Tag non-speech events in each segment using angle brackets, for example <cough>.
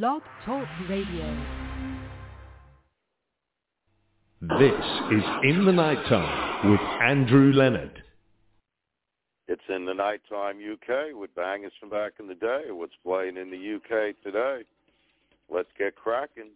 Blog Talk Radio. This is In the Nighttime with Andrew Leonard. It's in the nighttime UK with bangers from back in the day. What's playing in the UK today? Let's get cracking.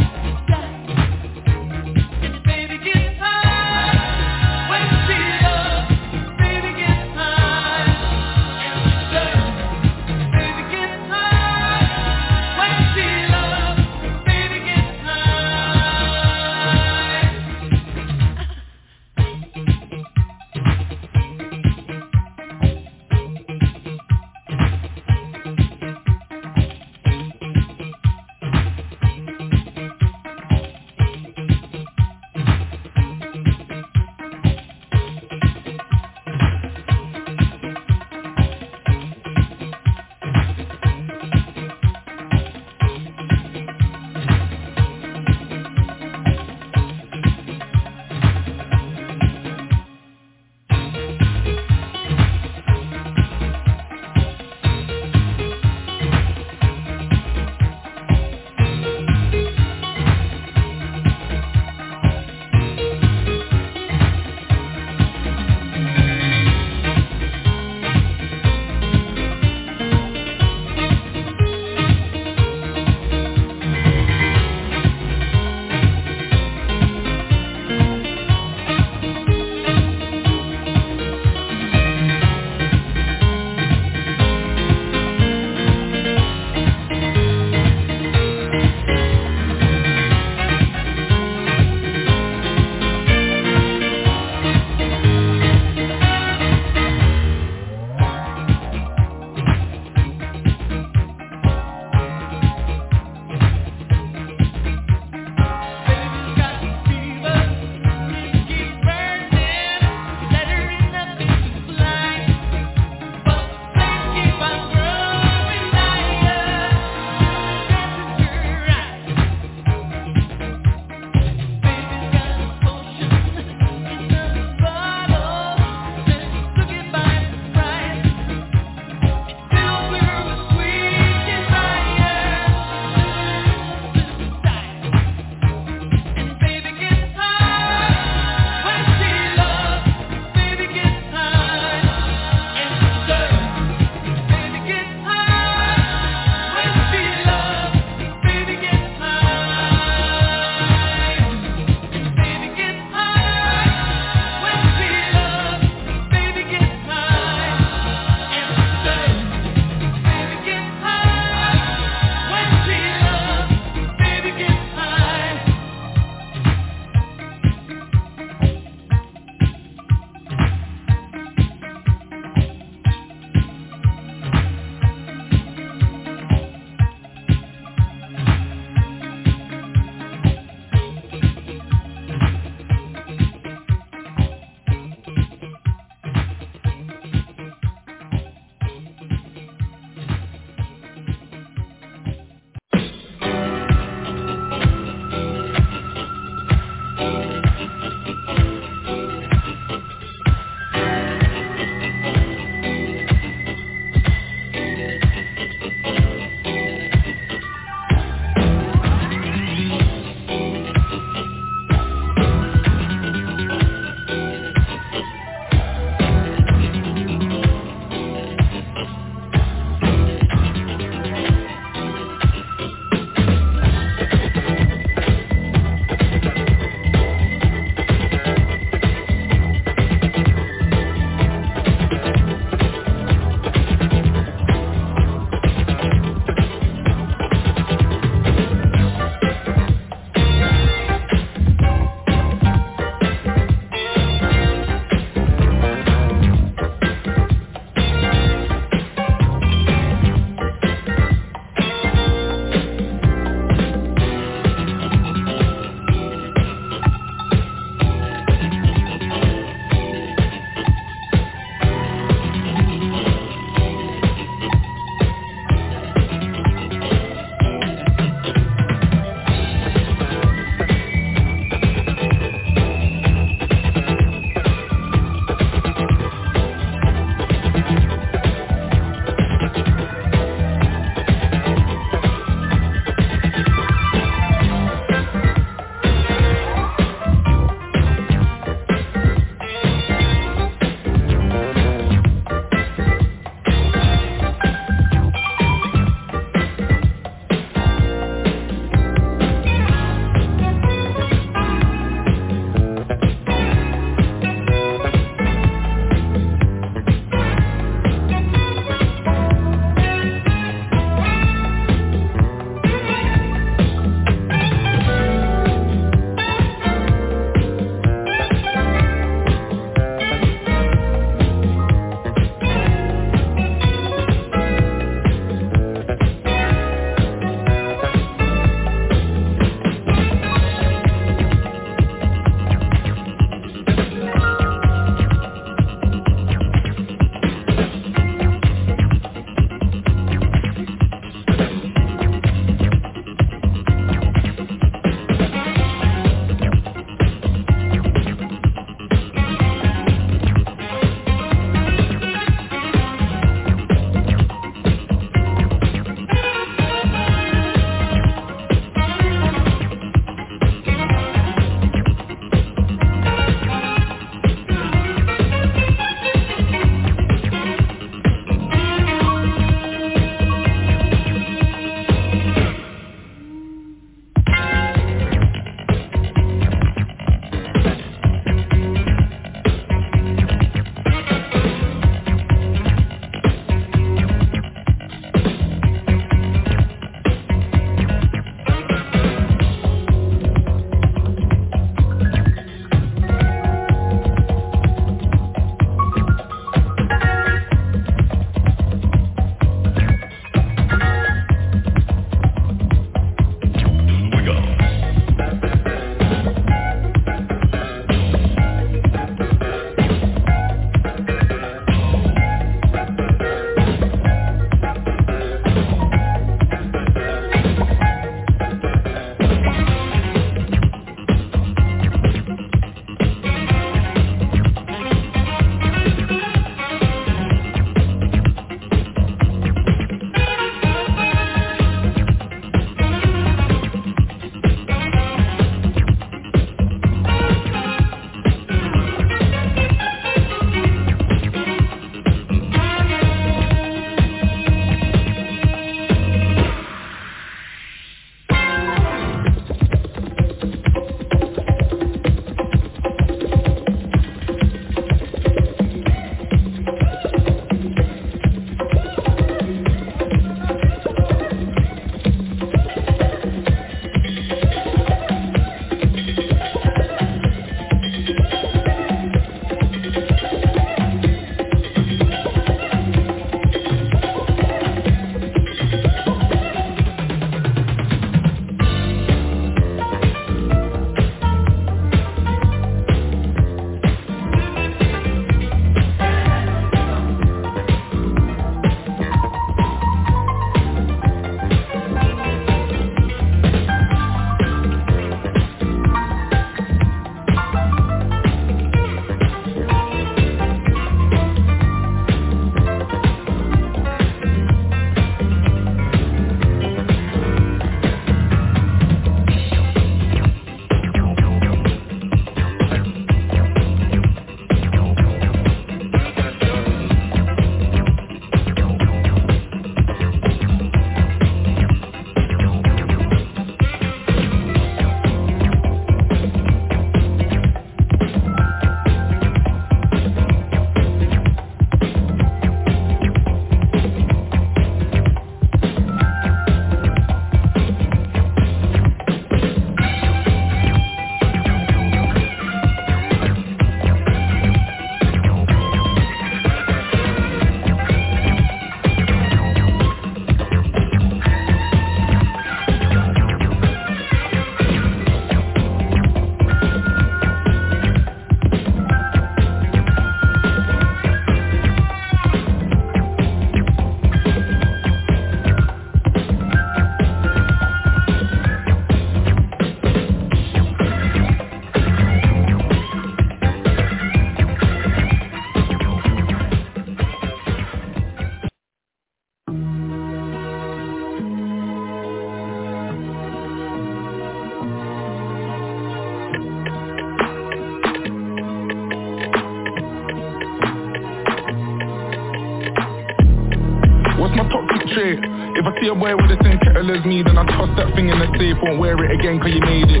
Boy with the same kettle as me, then I toss that thing in the safe, won't wear it again cause you made it.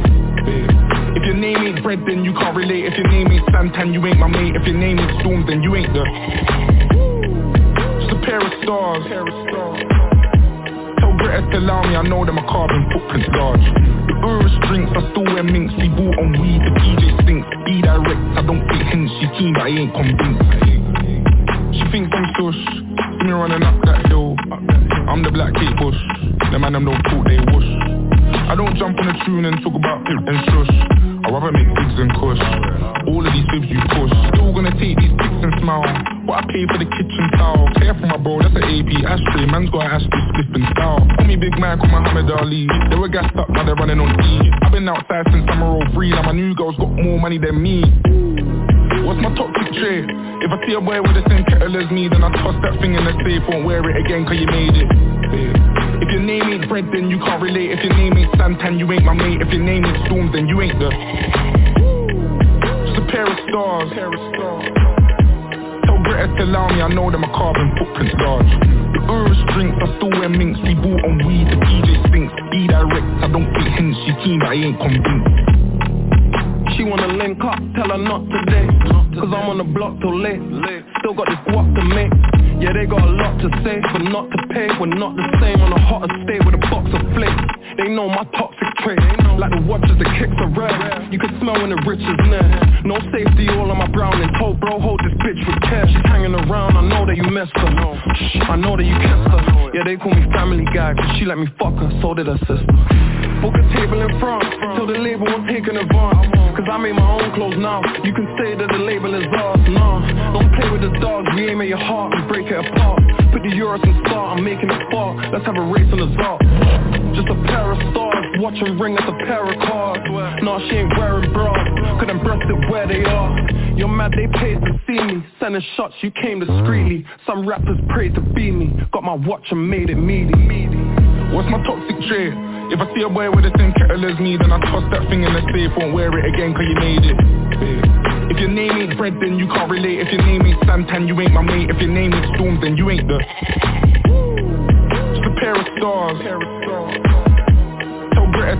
If your name ain't Fred, then you can't relate. If your name ain't Santan, you ain't my mate. If your name ain't Storm, then you ain't the... Just a pair of stars. Tell Greta to allow me, I know them a carbon footprint large. The Urus drinks, I still wear minks. We bought on weed, the DJ stinks. Be direct, I don't take hints. She keen, but I ain't convinced. She thinks I'm sush. Me running up that hill. I'm the black Kate Bush. The man them don't talk, they whoosh. I don't jump on a tune and talk about pimp and shush. I'd rather make pigs and kush. All of these fibs you push. Still gonna take these pics and smile. What I pay for the kitchen towel. Care for my bro, that's an AP ashtray. Man's got an ashtray slip and style. Call me Big Man, call Muhammad Ali. They were gassed up, now they're running on E. I've been outside since summer 03. Now my new girl's got more money than me. What's my toxic trait? If I see a boy with the same kettle as me, then I toss that thing in the safe, won't wear it again cause you made it. If your name ain't Fred, then you can't relate. If your name ain't Santan, you ain't my mate. If your name ain't Storm, then you ain't the... Just a pair of stars. Tell Greta to allow me, I know them a carbon footprint large. The Urus drinks, I still wear minks. We bought on weed, the DJ stinks. Be direct, I don't take hints. She but I ain't convinced. She wanna link up, tell her not today Cause I'm on the block till late. Still got this guap to make. Yeah, they got a lot to say, but not to pay. We're not the same on a hotter state with a box of flakes. They know my toxic Like the watches, the kicks are red You can smell when the rich is near. No safety, all on my brown and told Bro, hold this bitch with care She's hanging around, I know that you missed her. I know that you kissed her. Yeah, they call me family guy Cause she let me fuck her, so did her sister. Book a table in front Till the label take an advance Cause I made my own clothes now. You can say that the label is ours, nah Don't play with the dogs, we aim at your heart. And break it apart. Put the euros and start, I'm making it far Let's have a race on the Zart Just a pair of stars, watch ring as a pair of Nah, she ain't wearing bras, couldn't breast it where they are You're mad they paid to see me Sending shots, you came discreetly Some rappers prayed to be me Got my watch and made it meaty What's my toxic trait? If I see a boy with the same kettle as me, then I toss that thing in the safe, won't wear it again cause you made it. If your name ain't Fred, then you can't relate. If your name ain't Santan, you ain't my mate. If your name ain't Storm, then you ain't the... Just a pair of stars. Me,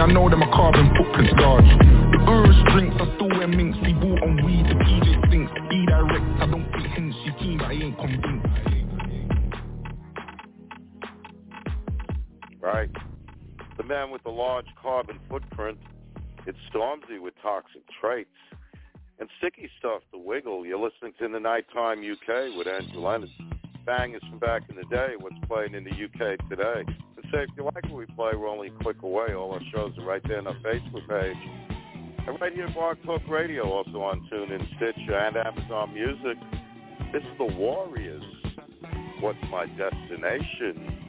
I know them a carbon footprint large. The Urus drinks, I still wear minks. We bought on weed, the DJ stinks. Be direct, I don't take hints. She keen, I ain't convinced. Right. The man with the large carbon footprint. It's Stormzy with toxic traits. And sticky stuff, The Wiggle. You're listening to The Nighttime UK with Andrew Leonard. Bangers from back in the day, what's playing in the UK today. If you like what we play, we're only a click away. All our shows are right there on our Facebook page. And right here at Bar Talk Radio, also on TuneIn, Stitcher, and Amazon Music. This is The Warriors. What's my destination?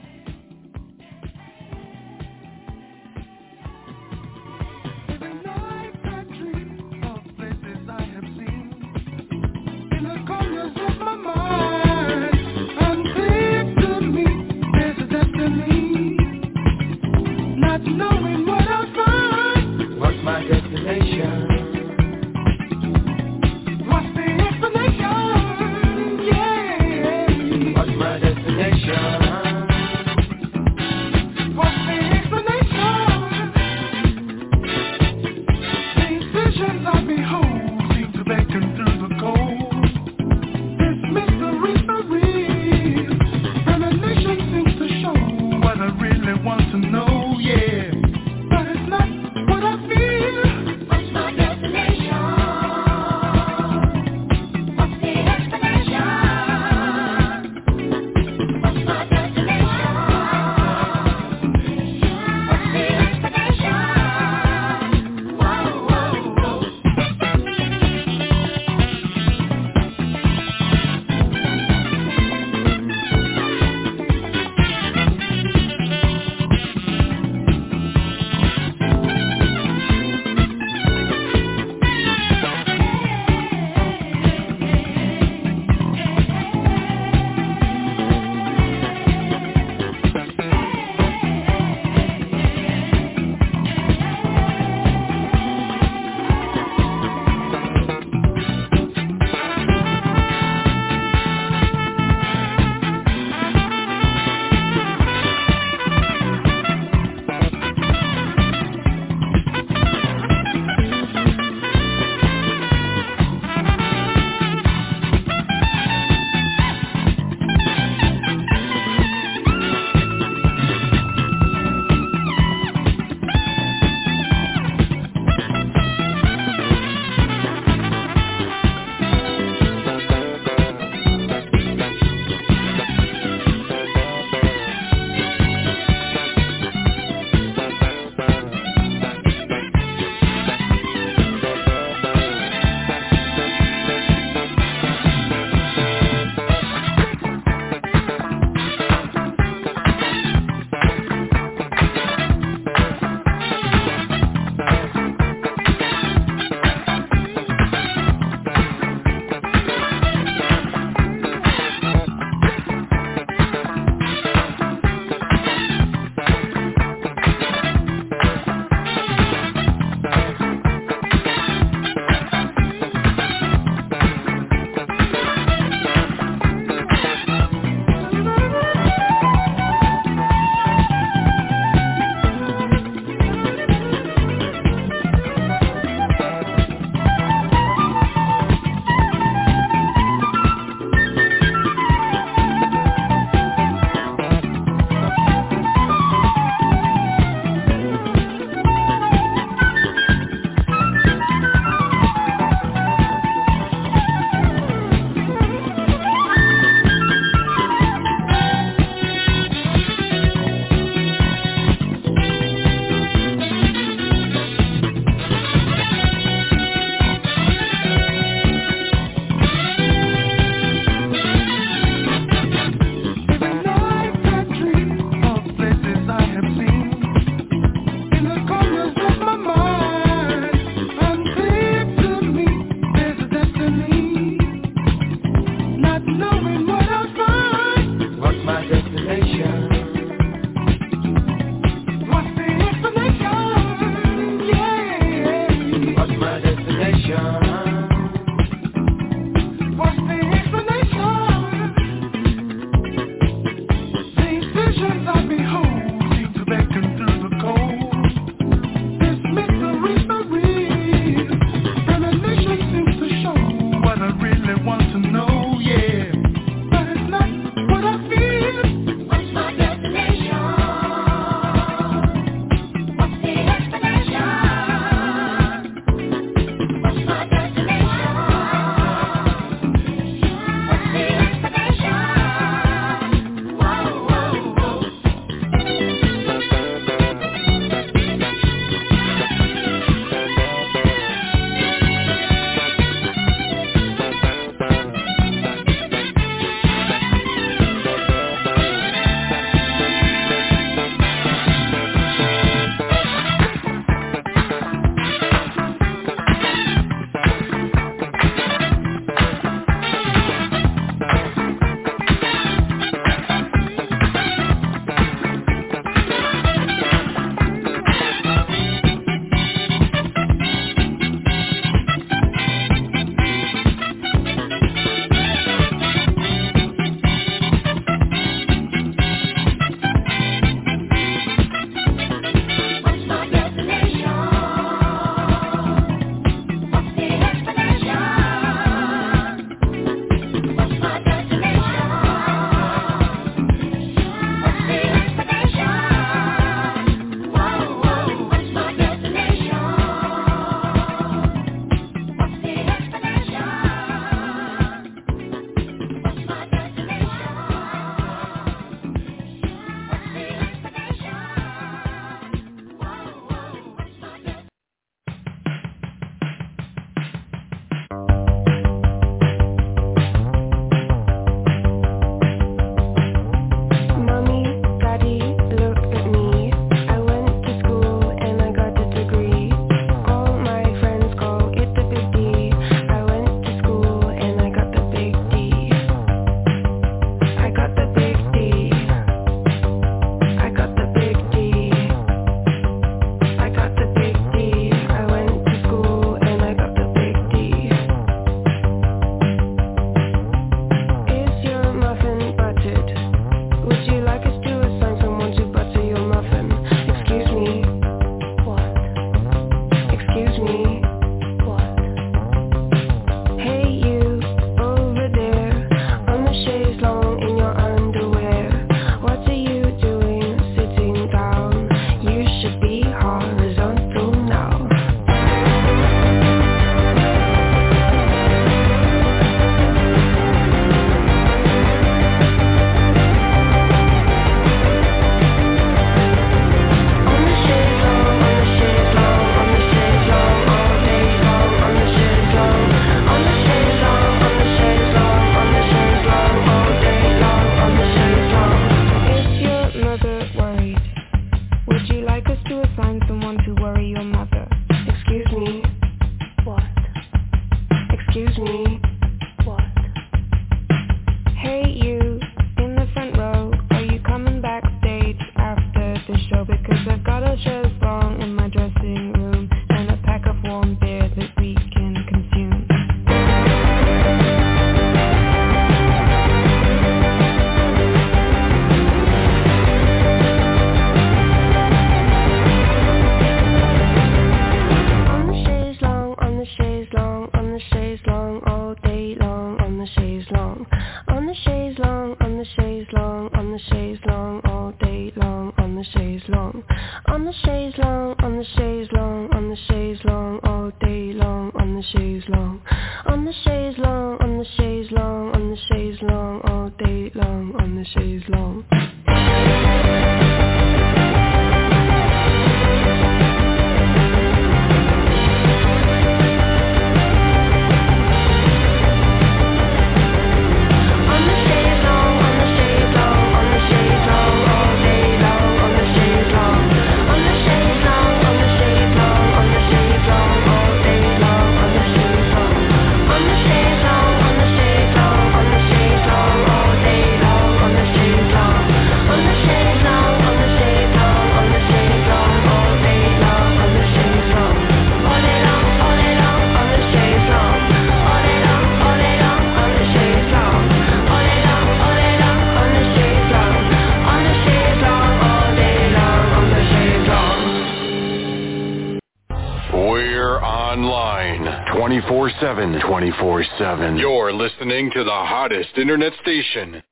24-7. 24-7. You're listening to the hottest internet station.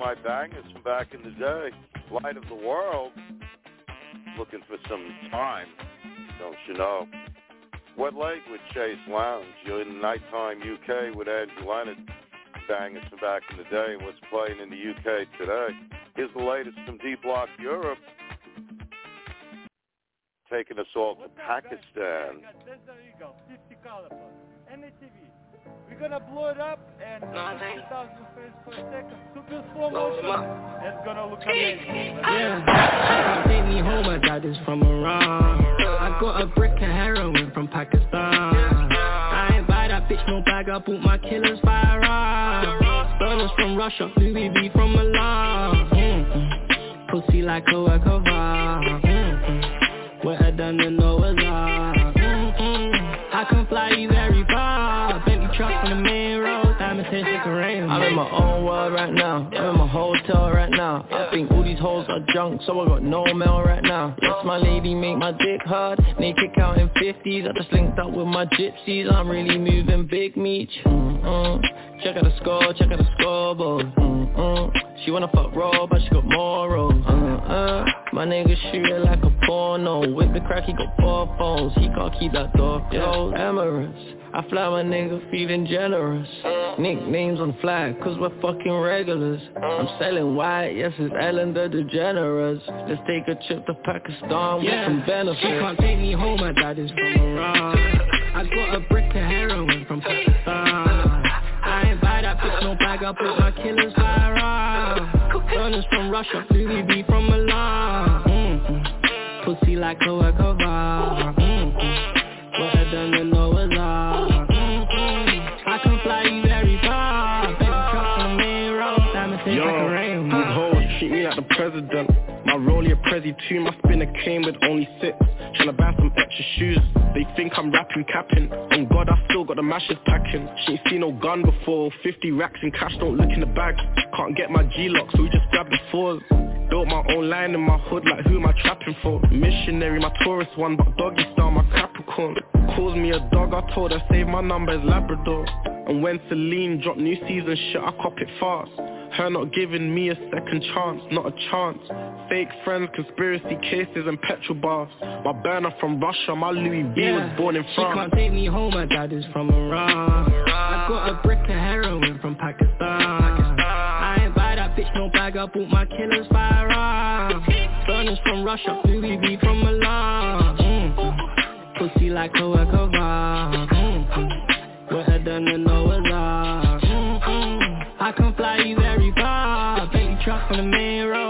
My bangers from back in the day. Light of the World. Looking for some time, don't you know? Wet Leg with Chaise Longue. You're in Nighttime UK with Andrew Leonard. Bangers from back in the day what's playing in the UK today. Here's the latest from D-Block Europe. Taking us all to Pakistan. We're gonna blow it up and 2,000 frames per second. Super slow motion. It's gonna look amazing. Yeah. Take me home, my dad is from Iran. I got a brick of heroin from Pakistan. I ain't buy that bitch no bag, I bought my killers firearm. Burners from Russia, Louis V from Milan. Mm-mm. Pussy like a work of art. Mm-mm. Wetter than the I'm in my own world right now. I'm in my hotel right now. I think hoes are junk, so I got no mail right now. Yes, my lady make my dick hard. They kick out in 50s. I just linked up with my gypsies. I'm really moving big meat. Mm-mm. Check out the score, check out the scoreboard. Mm-mm. She wanna fuck raw, but she got morals. Uh-uh. My nigga shoot it like a porno. With the crack, he got four phones. He can't keep that door closed. Emirates. I fly my nigga feeling generous. Nicknames on flag, cause we're fucking regulars. I'm selling white, yes, it's Ellen the DeGeneres. Let's take a trip to Pakistan with some benefits. She can't take me home, my dad is from Iran. I got a brick of heroin from Pakistan. I ain't buy that bitch no bag, I put my killers by firearm. Burners from Russia, Louis V from Milan. Mm-mm. Pussy like a president. My rollie a Prezi too, my spinner came with only six. Tryna buy some extra shoes, they think I'm rapping capping. On God, I still got the mashes packing. She ain't seen no gun before, 50 racks in cash, don't look in the bag. Can't get my G-lock, so we just grab the fours. Built my own line in my hood, like who am I trapping for? Missionary, my tourist one, but doggy style, my Capricorn. Calls me a dog, I told her save my number is Labrador. And when Celine dropped new season shit, I cop it fast. Her not giving me a second chance, not a chance. Fake friends, conspiracy cases and petrol bars. My burner from Russia, my Louis V Yeah, was born in She France. can't take me home, my dad is from Iran. I got a brick of heroin from Pakistan. I ain't buy that bitch no bag, I bought my killers firearm. Burners from Russia, Louis V from Milan. Mm-mm. Pussy like a work mm. On the main road,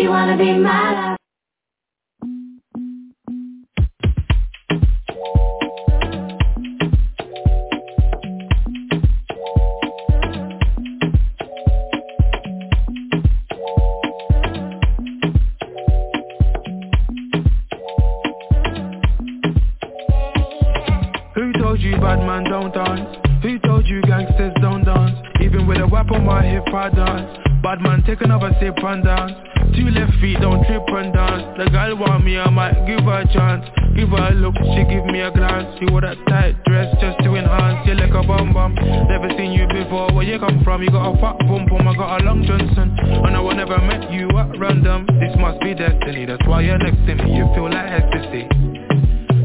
Be my love. Who told you bad man don't dance? Who told you gangsters don't dance? Even with a whip on my hip I dance Bad man take another sip and dance Two left feet don't trip and dance. The girl want me I might give her a chance. Give her a look, she give me a glance. You wore that tight dress just to enhance. You like a bum bum. Never seen you before, where you come from? You got a fat bum bum, I got a long Johnson. And I never met you at random. This must be destiny, that's why you're next to me. You feel like ecstasy.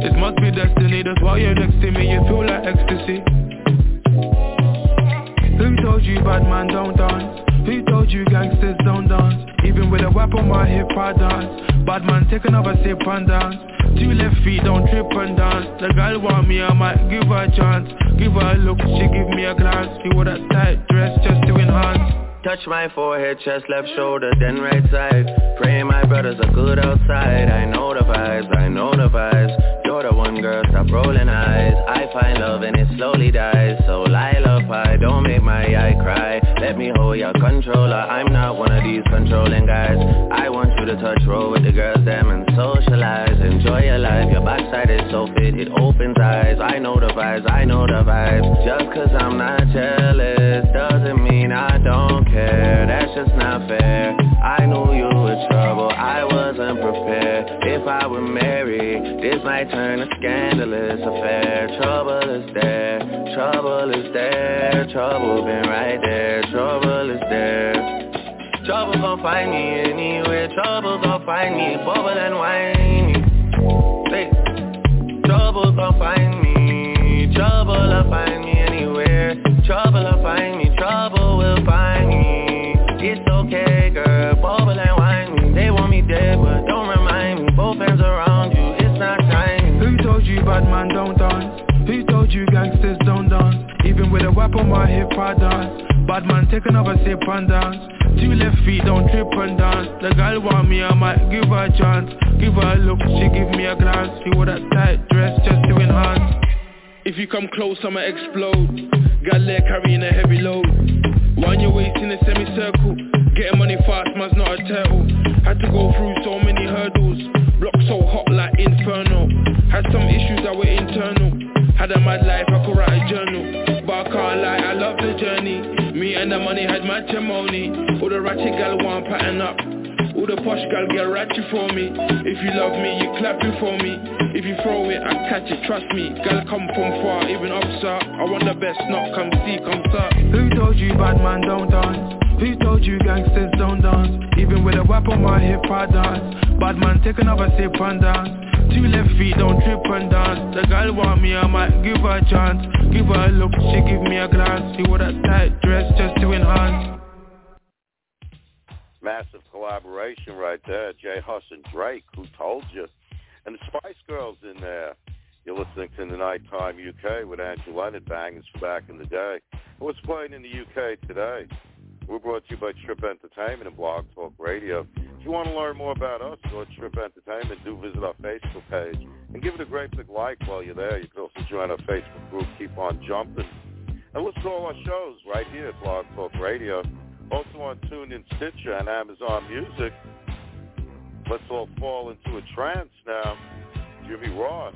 This must be destiny, that's why you're next to me. You feel like ecstasy. Who told you bad man don't dance? Who told you gangsters don't dance? Even with a whip on my hip I dance. Bad man take another sip and dance. Two left feet don't trip and dance. The girl want me I might give her a chance. Give her a look, she give me a glance. She wore that tight dress just to enhance. Touch my forehead, chest, left shoulder, then right side. Pray my brothers are good outside. I know the vibes, I know the vibes. You're the one girl, stop rolling eyes. I find love and it slowly dies Let me hold your controller. I'm not one of these controlling guys. I want you to touch roll with the girls them and socialize. Enjoy your life, your backside is so fit. It opens eyes, I know the vibes, I know the vibes. Just cause I'm not jealous Doesn't mean I don't care. That's just not fair. I knew you were trouble. I wasn't prepared. If I were married might turn a scandalous. Affair Trouble is there. Trouble is there. Trouble been right there. Trouble is there. Trouble gon' find me anywhere. Trouble gon' find me. Bubble and whiny Hey. Trouble gon' find me. Trouble'll find me anywhere. Trouble'll find me. Trouble will find me bad man don't dance? Who told you gangsters don't dance? Even with a whip on my hip I dance. Bad man take another sip and dance. Two left feet don't trip and dance. The girl want me I might give her a chance. Give her a look, she give me a glance. She wore that tight dress just to enhance. If you come close I'ma explode. Got leg carrying a heavy load. Wind your waist in a semicircle. Getting money fast man's not a turtle. Had to go through so many hurdles. Block so hot like inferno Had some issues that were internal. Had a mad life I could write a journal. But I can't lie I love the journey. Me and the money had matrimony. All the ratchet gal want pattern up. All the posh gal get ratchet for me. If you love me, you clap it for me. If you throw it, I catch it, trust me. Gal come from far, even up, sir. I want the best, not come see, come sir Who told you bad man don't dance? Who told you gangsters don't dance? Even with a whip on my hip I dance. Bad man take another sip and dance Two left feet don't trip and dance The girl want me, I might give her a chance Give her a look, she give me a glance She wore that tight dress just to enhance Massive collaboration right there. J Hus and Drake, who told you. And the Spice Girls in there. You're listening to the Nighttime UK with Andrew Leonard Bangers from back in the day. What's playing in the UK today? We're brought to you by Trip Entertainment and Blog Talk Radio. If you want to learn more about us, to Trip Entertainment. Do visit our Facebook page and give it a great big like while you're there. You can also join our Facebook group, Keep On Jumping. And listen to all our shows right here at Blog Talk Radio. Also on TuneIn, Stitcher, and Amazon Music. Let's all fall into a trance now. Jimmy Ross.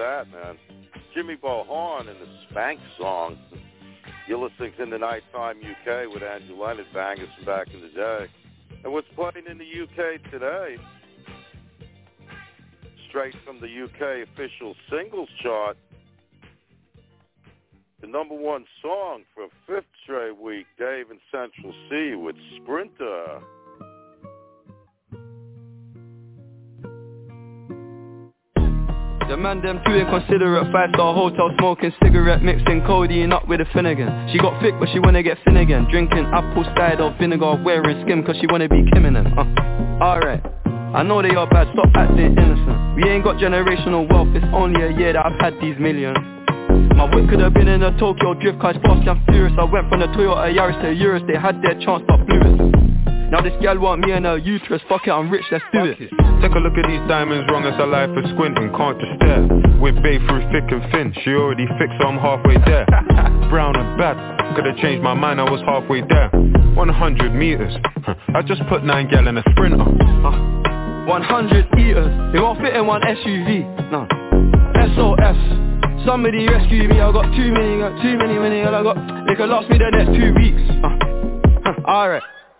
That, man. Jimmy Bo Horne in the Spank song. You're listening to the Nighttime UK with Andrew Leonard, bangers from back in the day. And what's playing in the UK today, straight from the UK official singles chart, the number one song for fifth straight week, Dave and Central Cee with Sprinter. The man them too inconsiderate. Five star hotel smoking cigarette Mixing codeine up with a Finnegan. She got thick but she wanna get thin again. Drinking apple cider vinegar Wearing skim cause she wanna be Kim in them uh, Alright. I know they are bad, stop acting innocent. We ain't got generational wealth It's only a year that I've had these millions. My whip could have been in a Tokyo drift car, fast and furious. I went from the Toyota Yaris to Urus, they had their chance but blew it Now this gal want me and her uterus, fuck it, I'm rich, let's do it. Take a look at these diamonds, wrong as a life for squinting, can't just stare With babe through thick and thin, she already fixed so I'm halfway there. <laughs> Brown and bad, could've changed my mind, I was halfway there. 100 meters, I just put 9 gal in a sprinter. Uh, 100 eaters, it won't fit in one SUV, no SOS Somebody rescue me, I got too many, got too many, many, I got, they could last me the next two weeks. Uh, Alright.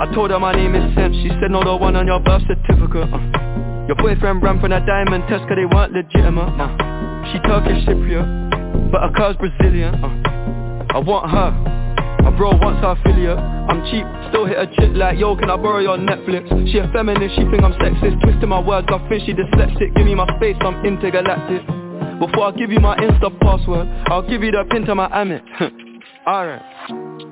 I told her my name is Sam, she said no the one on your birth certificate uh. Your boyfriend ran from that diamond test cause they weren't legitimate uh. She Turkish Cypriot, but her car's Brazilian uh. I want her, a bro wants her affiliate. I'm cheap, still hit a chick like yo can I borrow your Netflix? She a feminist, she think I'm sexist. Twisting my words, I think she dyslexic. Give me my space, I'm intergalactic. Before I give you my Insta password I'll give you the pin to my Amex. <laughs> Alright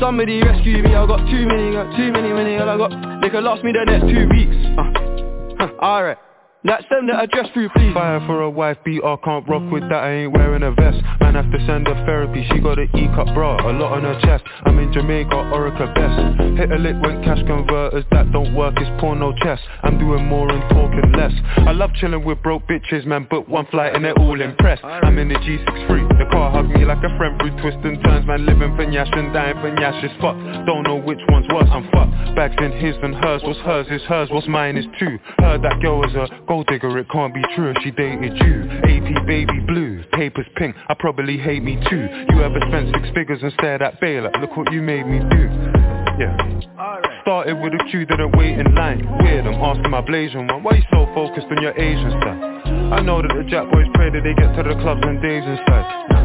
Somebody rescue me, I got too many, got too many, many, I got, they could last me the next two weeks. Uh, Alright. Now send the address through please. Fire for a wife beater, can't rock with that, I ain't wearing a vest. Man have to send her therapy, she got an E-cup bra, a lot on her chest. I'm in Jamaica, Orica best. Hit a lick when cash converters, that don't work, it's porno chess. I'm doing more and talking less. I love chilling with broke bitches, man, book one flight and they're all impressed. I'm in the G63, the car hug me like a friend through twists and turns Man living for Nyash and dying for Nyash is fucked. Don't know which one's worse, I'm fucked. Bags in his and hers, what's hers is hers, what's mine is too Heard that girl was a gold digger, it can't be true. If she dated you. AP baby blue, papers pink, I probably hate me too. You ever spent six figures and stared at Baylor, look what you made me do. Yeah. Started with a queue, didn't wait in line. Weird, I'm asking my Blasian one. Why you so focused on your Asian stuff? I know that the Jack boys pray that they get to the clubs and days inside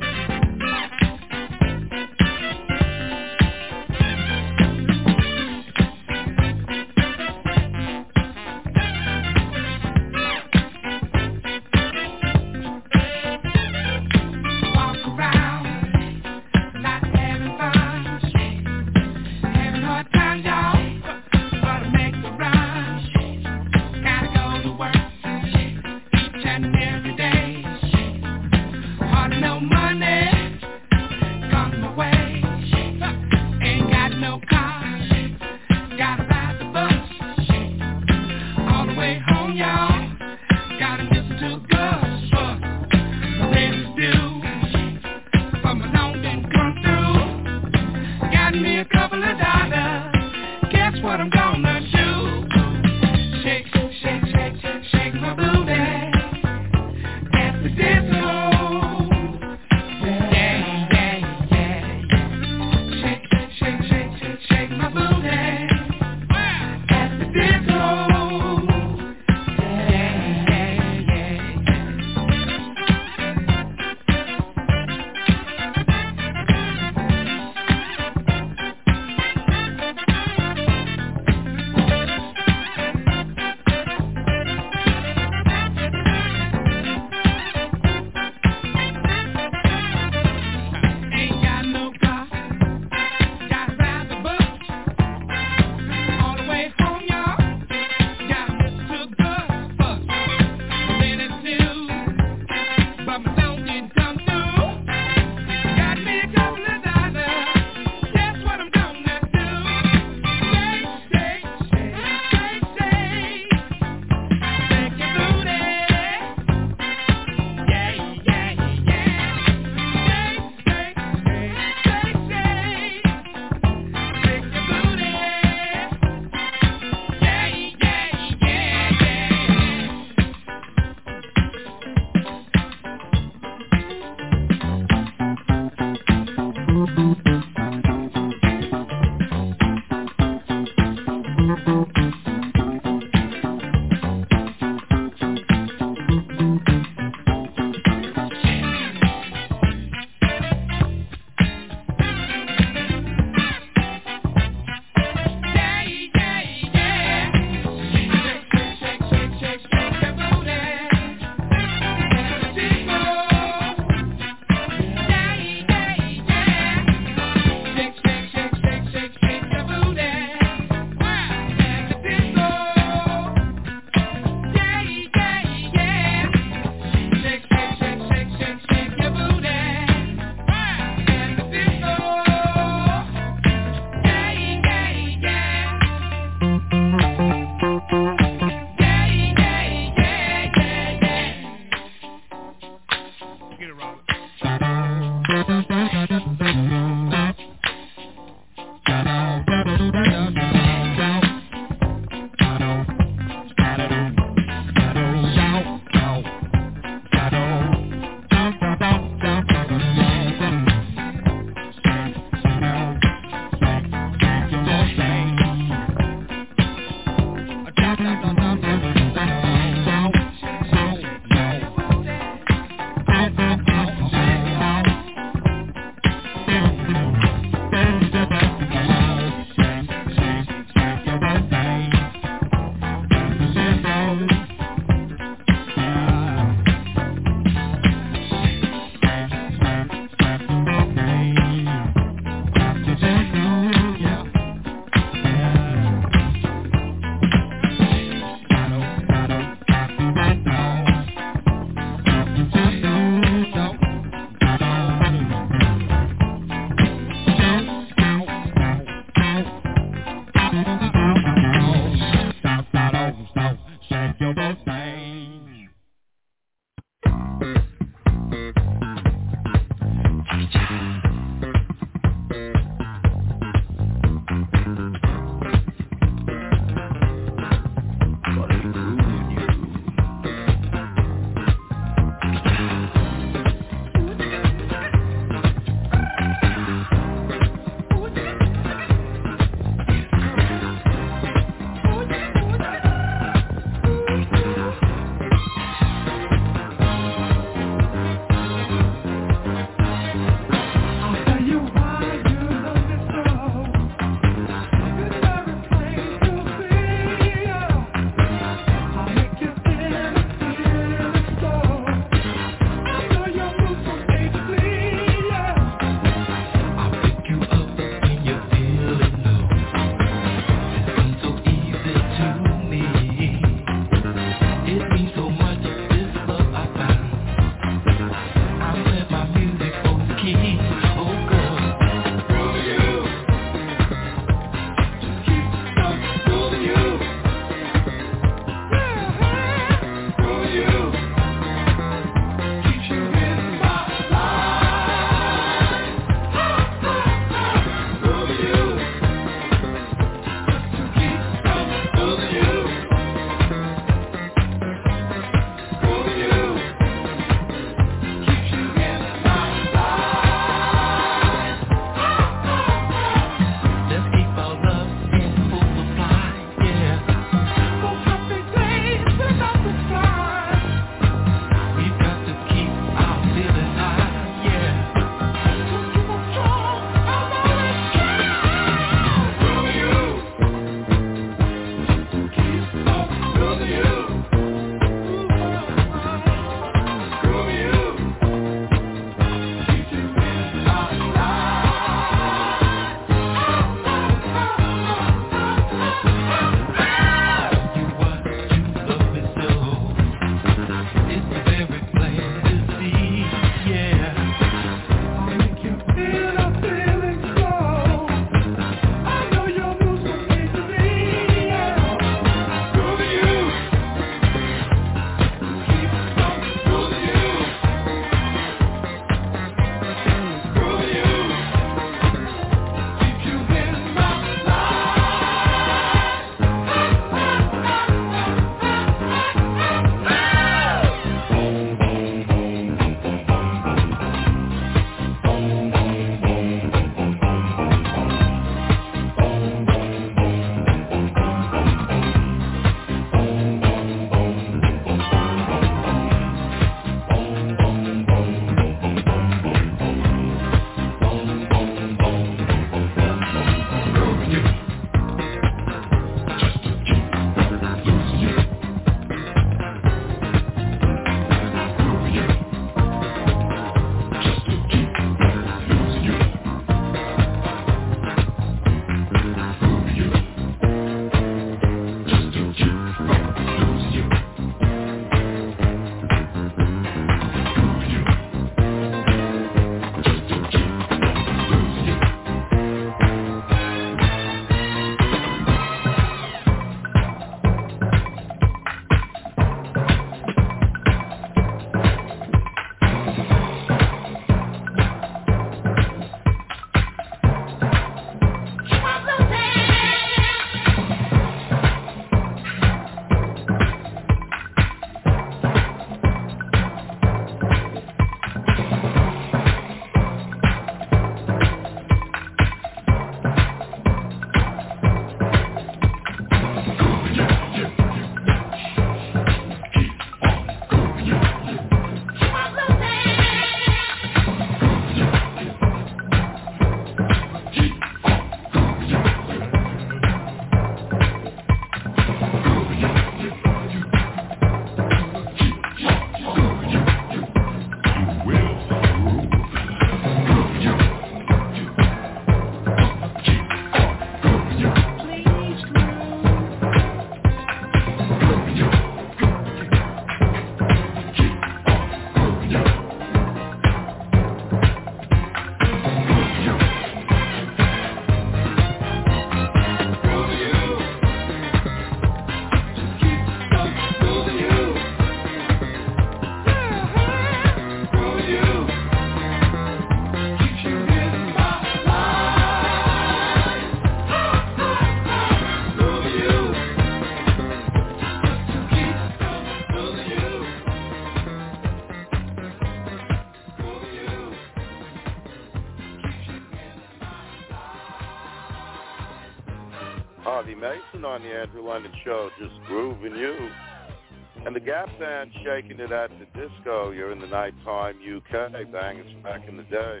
the Gap Band shaking it at the disco. You're in the nighttime UK bangers back in the day.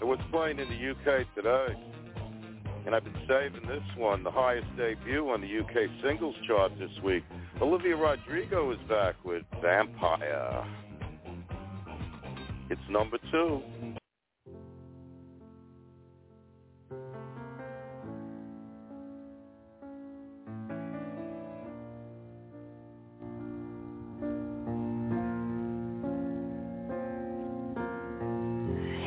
And what's playing in the UK today? And I've been saving this one, the highest debut on the UK singles chart this week. Olivia Rodrigo is back with Vampire. It's number two.